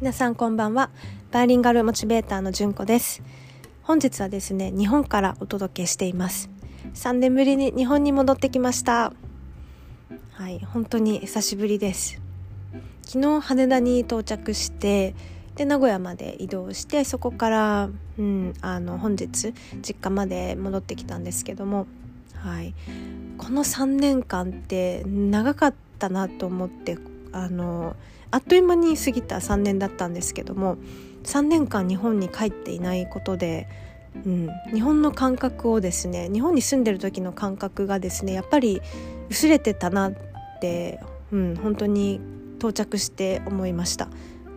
皆さんこんばんは。バイリンガルモチベーターのじゅんこです。本日はですね日本からお届けしています。3年ぶりに日本に戻ってきました。はい本当に久しぶりです。昨日羽田に到着してで名古屋まで移動してそこから、うん、あの本日実家まで戻ってきたんですけども、はい、この3年間って長かったなと思ってあのあっという間に過ぎた3年だったんですけども3年間日本に帰っていないことで、うん、日本の感覚をですね日本に住んでる時の感覚がですねやっぱり薄れてたなって、うん、本当に到着して思いました。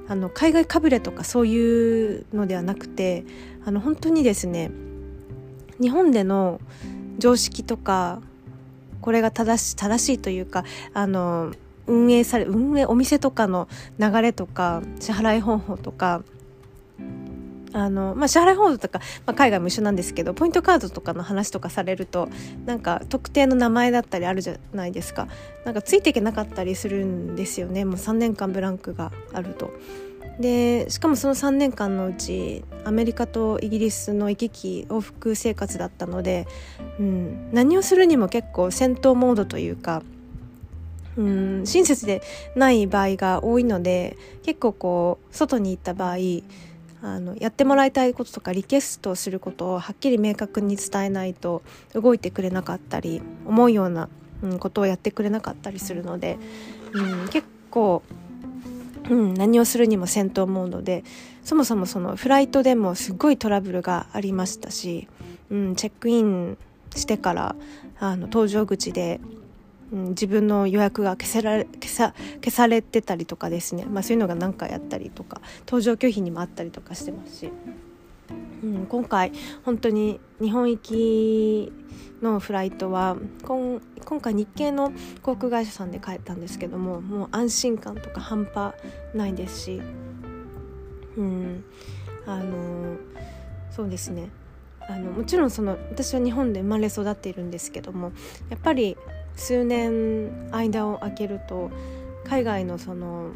あの海外かぶれとかそういうのではなくてあの本当にですね日本での常識とかこれが正し正しいというかあの運営され運営お店とかの流れとか支払い方法とかあの、まあ、支払い方法とか、まあ、海外も一緒なんですけどポイントカードとかの話とかされるとなんか特定の名前だったりあるじゃないですかなんかついていけなかったりするんですよねもう3年間ブランクがあると。でしかもその3年間のうちアメリカとイギリスの行き来往復生活だったので、うん、何をするにも結構戦闘モードというかうん親切でない場合が多いので結構こう外に行った場合あのやってもらいたいこととかリクエストすることをはっきり明確に伝えないと動いてくれなかったり思うような、うん、ことをやってくれなかったりするので、うん、結構、うん、何をするにも戦闘モードでそもそもそのフライトでもすごいトラブルがありましたし、うん、チェックインしてからあの搭乗口でうん、自分の予約が消せられ消さ消されてたりとかですね、まあ、そういうのが何回あったりとか搭乗拒否にもあったりとかしてますし、うん、今回本当に日本行きのフライトは今今回日系の航空会社さんで帰ったんですけどももう安心感とか半端ないですし、うん、あのそうですね。あのもちろんその私は日本で生まれ育っているんですけどもやっぱり数年間を空けると海外のその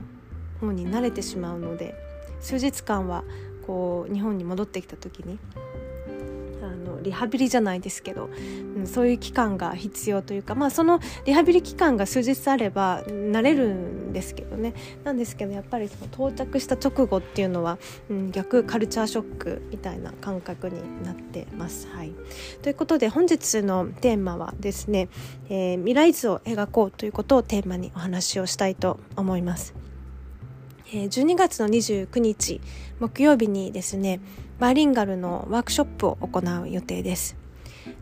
方に慣れてしまうので数日間はこう日本に戻ってきた時にリハビリじゃないですけど、うん、そういう期間が必要というか、まあ、そのリハビリ期間が数日あれば慣れるんですけどねなんですけどやっぱりその到着した直後っていうのは、うん、逆カルチャーショックみたいな感覚になってます。はい、ということで本日のテーマはですね、えー、未来図を描こうということをテーマにお話をしたいと思います。12月の29日木曜日にですねバイリンガルのワークショップを行う予定です。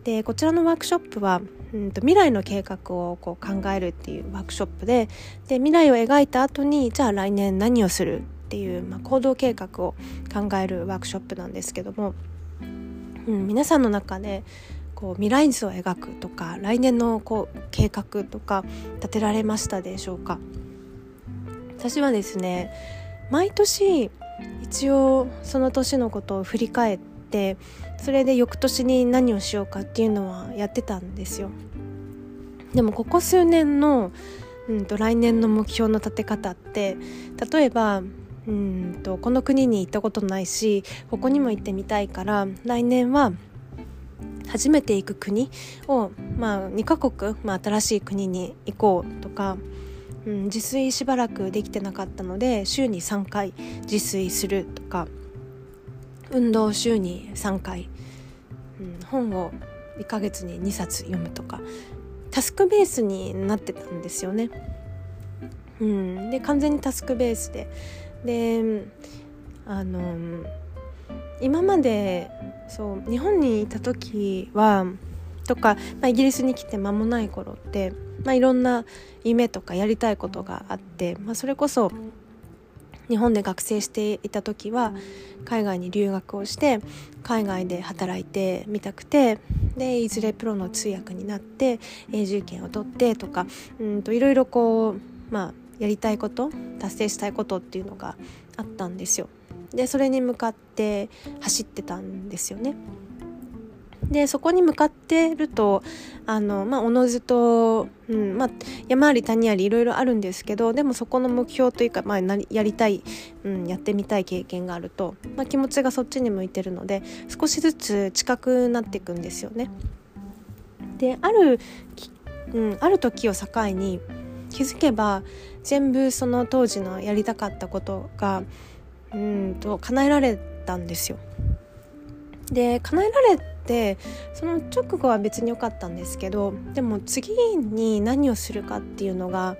でこちらのワークショップは、うんと、未来の計画をこう考えるっていうワークショップでで未来を描いた後にじゃあ来年何をするっていう、まあ、行動計画を考えるワークショップなんですけども、うん、皆さんの中でこう未来図を描くとか来年のこう計画とか立てられましたでしょうか？私はですね毎年一応その年のことを振り返ってそれで翌年に何をしようかっていうのはやってたんですよ。でもここ数年の、うんと、来年の目標の立て方って例えばうんとこの国に行ったことないしここにも行ってみたいから来年は初めて行く国を、まあ、2カ国、まあ、新しい国に行こうとかうん、自炊しばらくできてなかったので週に3回自炊するとか運動週に3回、うん、本を1ヶ月に2冊読むとかタスクベースになってたんですよね。うん、で完全にタスクベースでであの今までそう日本にいた時はとか、まあ、イギリスに来て間もない頃って、まあ、いろんな夢とかやりたいことがあって、まあ、それこそ日本で学生していた時は海外に留学をして海外で働いてみたくてでいずれプロの通訳になって永住権を取ってとかうんといろいろこうまあやりたいこと達成したいことっていうのがあったんですよ。でそれに向かって走ってたんですよね。でそこに向かってるとあの、まあ、おのずと、うんまあ、山あり谷ありいろいろあるんですけどでもそこの目標というか、まあ、やりたい、うん、やってみたい経験があると、まあ、気持ちがそっちに向いてるので少しずつ近くなっていくんですよね。である、うん、ある時を境に気づけば全部その当時のやりたかったことがうんと叶えられたんですよ。で叶えられてその直後は別に良かったんですけどでも次に何をするかっていうのが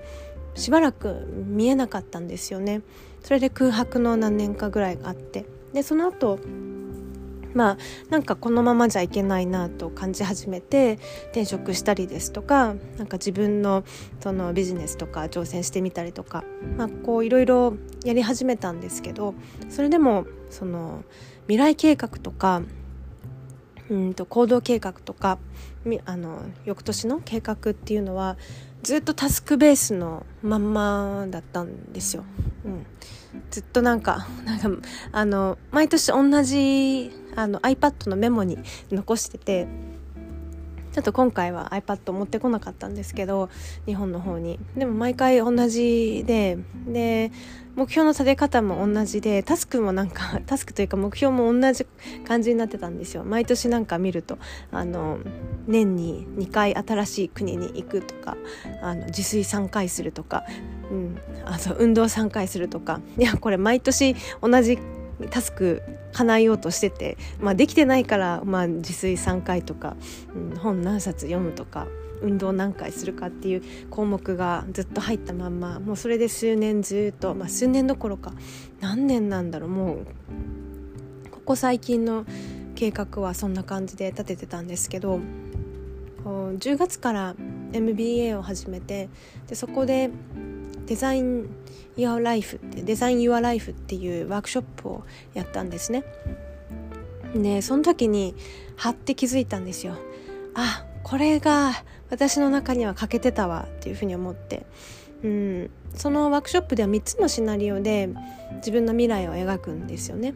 しばらく見えなかったんですよね。それで空白の何年かぐらいがあってでその後まあなんかこのままじゃいけないなと感じ始めて転職したりですとかなんか自分のそのビジネスとか挑戦してみたりとか、まあ、こういろいろやり始めたんですけどそれでもその未来計画とかうんと行動計画とかあの翌年の計画っていうのはずっとタスクベースのまんまだったんですよ。うん、ずっとなんかなんかあの毎年同じあの iPad のメモに残しててちょっと今回は iPad 持ってこなかったんですけど日本の方に。でも毎回同じでで目標の立て方も同じでタスクもなんか タスクというか目標も同じ感じになってたんですよ。毎年なんか見るとあの年に2回新しい国に行くとかあの自炊3回するとか、うん、あと運動3回するとか。いやこれ毎年同じタスク叶えようとしてて、まあ、できてないから、まあ、自炊3回とか、うん、本何冊読むとか運動何回するかっていう項目がずっと入ったまんまもうそれで数年ずっと、まあ、数年どころか何年なんだろうもうここ最近の計画はそんな感じで立ててたんですけど10月から MBA を始めてでそこでデザイン Your Life ってデザイン Your Life っていうワークショップをやったんですね。でその時にはって気づいたんですよ。あこれが私の中には欠けてたわっていうふうに思って、うん、そのワークショップでは3つのシナリオで自分の未来を描くんですよね。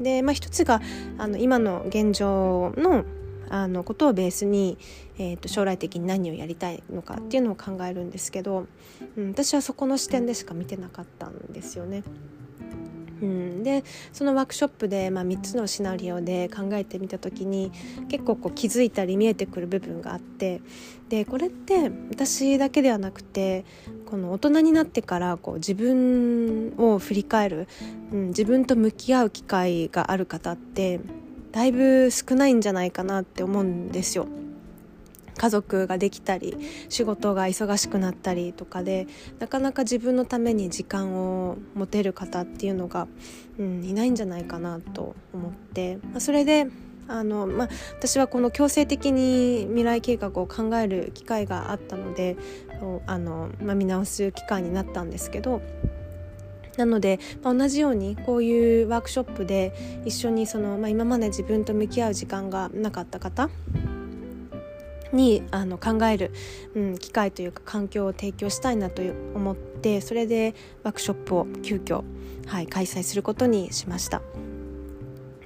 で、まあ、1つがあの今の現状のあのことをベースに、えーと、将来的に何をやりたいのかっていうのを考えるんですけど、うん、私はそこの視点でしか見てなかったんですよね。うん、でそのワークショップで、まあ、3つのシナリオで考えてみた時に結構こう気づいたり見えてくる部分があってでこれって私だけではなくてこの大人になってからこう自分を振り返る、うん、自分と向き合う機会がある方ってだいぶ少ないんじゃないかなって思うんですよ。家族ができたり仕事が忙しくなったりとかでなかなか自分のために時間を持てる方っていうのが、うん、いないんじゃないかなと思って、まあ、それであの、まあ、私はこの強制的に未来計画を考える機会があったのであの、まあ、見直す機会になったんですけどなので、まあ、同じようにこういうワークショップで一緒にその、まあ、今まで自分と向き合う時間がなかった方にあの考える、うん、機会というか環境を提供したいなと思ってそれでワークショップを急遽、はい、開催することにしました。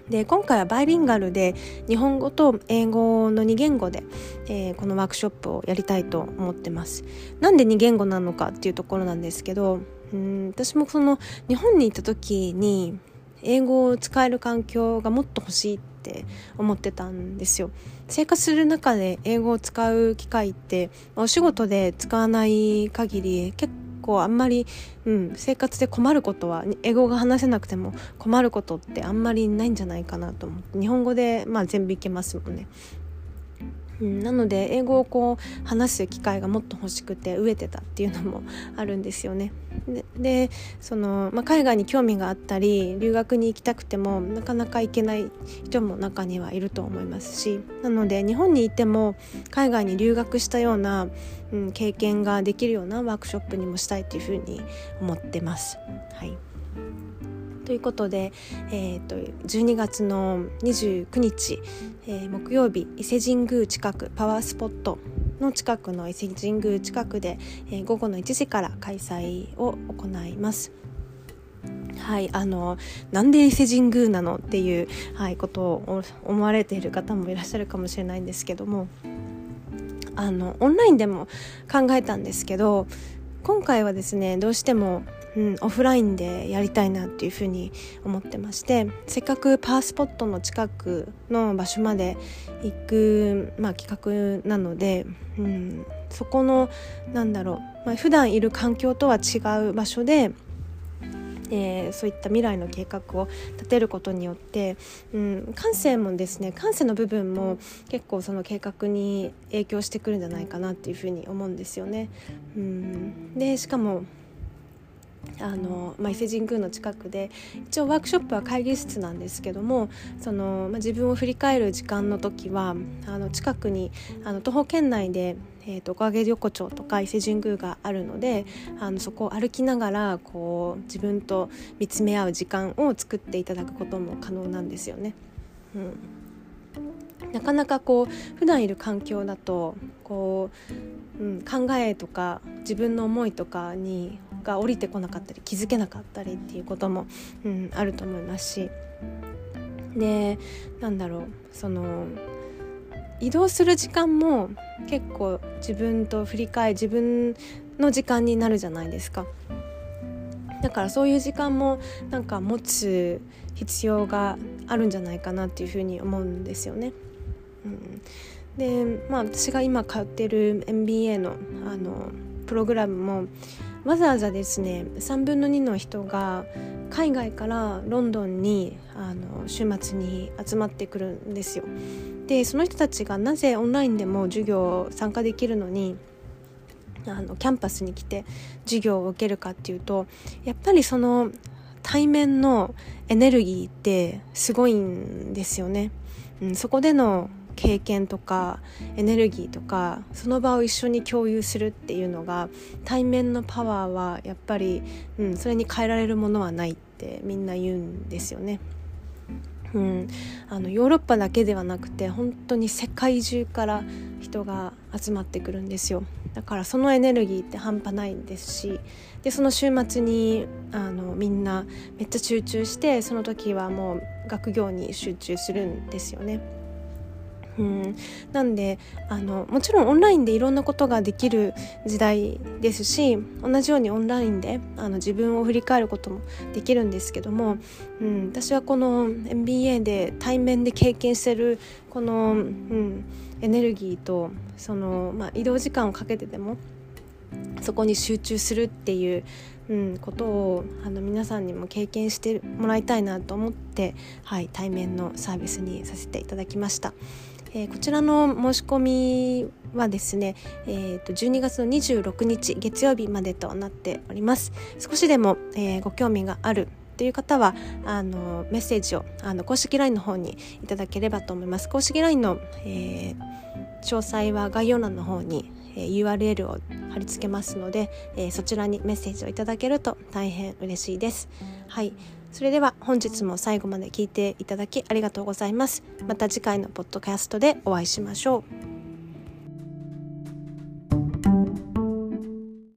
で今回はバイリンガルで日本語と英語の2言語で、えー、このワークショップをやりたいと思ってます。なんで2言語なのかっていうところなんですけどうん私もその日本に行った時に英語を使える環境がもっと欲しいって思ってたんですよ。生活する中で英語を使う機会ってお仕事で使わない限り結構あんまり、うん、生活で困ることは英語が話せなくても困ることってあんまりないんじゃないかなと思って日本語で、まあ、全部いけますもんね。うん、なので英語をこう話す機会がもっと欲しくて飢えてたっていうのもあるんですよね。でその、まあ、海外に興味があったり留学に行きたくてもなかなか行けない人も中にはいると思いますしなので日本にいても海外に留学したような、うん、経験ができるようなワークショップにもしたいというふうに思ってます。はいということで、えーと、12月の29日、えー、木曜日伊勢神宮近くパワースポットの近くの伊勢神宮近くで、えー、午後の1時から開催を行います。はい、あのなんで伊勢神宮なのっていう、はい、ことを思われている方もいらっしゃるかもしれないんですけどもあのオンラインでも考えたんですけど今回はですねどうしても、うん、オフラインでやりたいなっていうふうに思ってましてせっかくパワースポットの近くの場所まで行く、まあ、企画なので、うん、そこのなんだろう、まあ、普段いる環境とは違う場所でえー、そういった未来の計画を立てることによって、うん、感性もですね感性の部分も結構その計画に影響してくるんじゃないかなっていうふうに思うんですよね。うん、でしかもあの、まあ、伊勢神宮の近くで一応ワークショップは会議室なんですけどもその、まあ、自分を振り返る時間の時はあの近くにあの徒歩圏内でえーと、おかげ横丁とか伊勢神宮があるのであのそこを歩きながらこう自分と見つめ合う時間を作っていただくことも可能なんですよね。うん、なかなかこう普段いる環境だとこう、うん、考えとか自分の思いとかにが降りてこなかったり気づけなかったりっていうことも、うん、あると思いますし。でなんだろうその移動する時間も結構自分と振り返自分の時間になるじゃないですか。だからそういう時間もなんか持つ必要があるんじゃないかなっていうふうに思うんですよね。うん、でまあ私が今通ってる MBA のあのプログラムもわざわざですね3分の2の人が海外からロンドンにあの週末に集まってくるんですよ。でその人たちがなぜオンラインでも授業参加できるのにあのキャンパスに来て授業を受けるかっていうとやっぱりその対面のエネルギーってすごいんですよね。うん、そこでの経験とかエネルギーとかその場を一緒に共有するっていうのが対面のパワーはやっぱり、うん、それに変えられるものはないってみんな言うんですよね。うん、あのヨーロッパだけではなくて本当に世界中から人が集まってくるんですよだからそのエネルギーって半端ないんですしでその週末にあのみんなめっちゃ集中してその時はもう学業に集中するんですよね。うん、なんであのもちろんオンラインでいろんなことができる時代ですし同じようにオンラインであの自分を振り返ることもできるんですけども、うん、私はこの MBA で対面で経験してるこの、うん、エネルギーとその、まあ、移動時間をかけてでもそこに集中するっていう、うん、ことをあの皆さんにも経験してもらいたいなと思って、はい、対面のサービスにさせていただきました。えー、こちらの申し込みはですね、えー、と12月の26日月曜日までとなっております。少しでも、えー、ご興味があるという方はあのメッセージをあの公式 LINE の方にいただければと思います。公式 LINE の、えー、詳細は概要欄の方に、え、URL を貼り付けますので、えー、そちらにメッセージをいただけると大変嬉しいです。はい。それでは本日も最後まで聞いていただきありがとうございます。また次回のポッドキャストでお会いしましょう。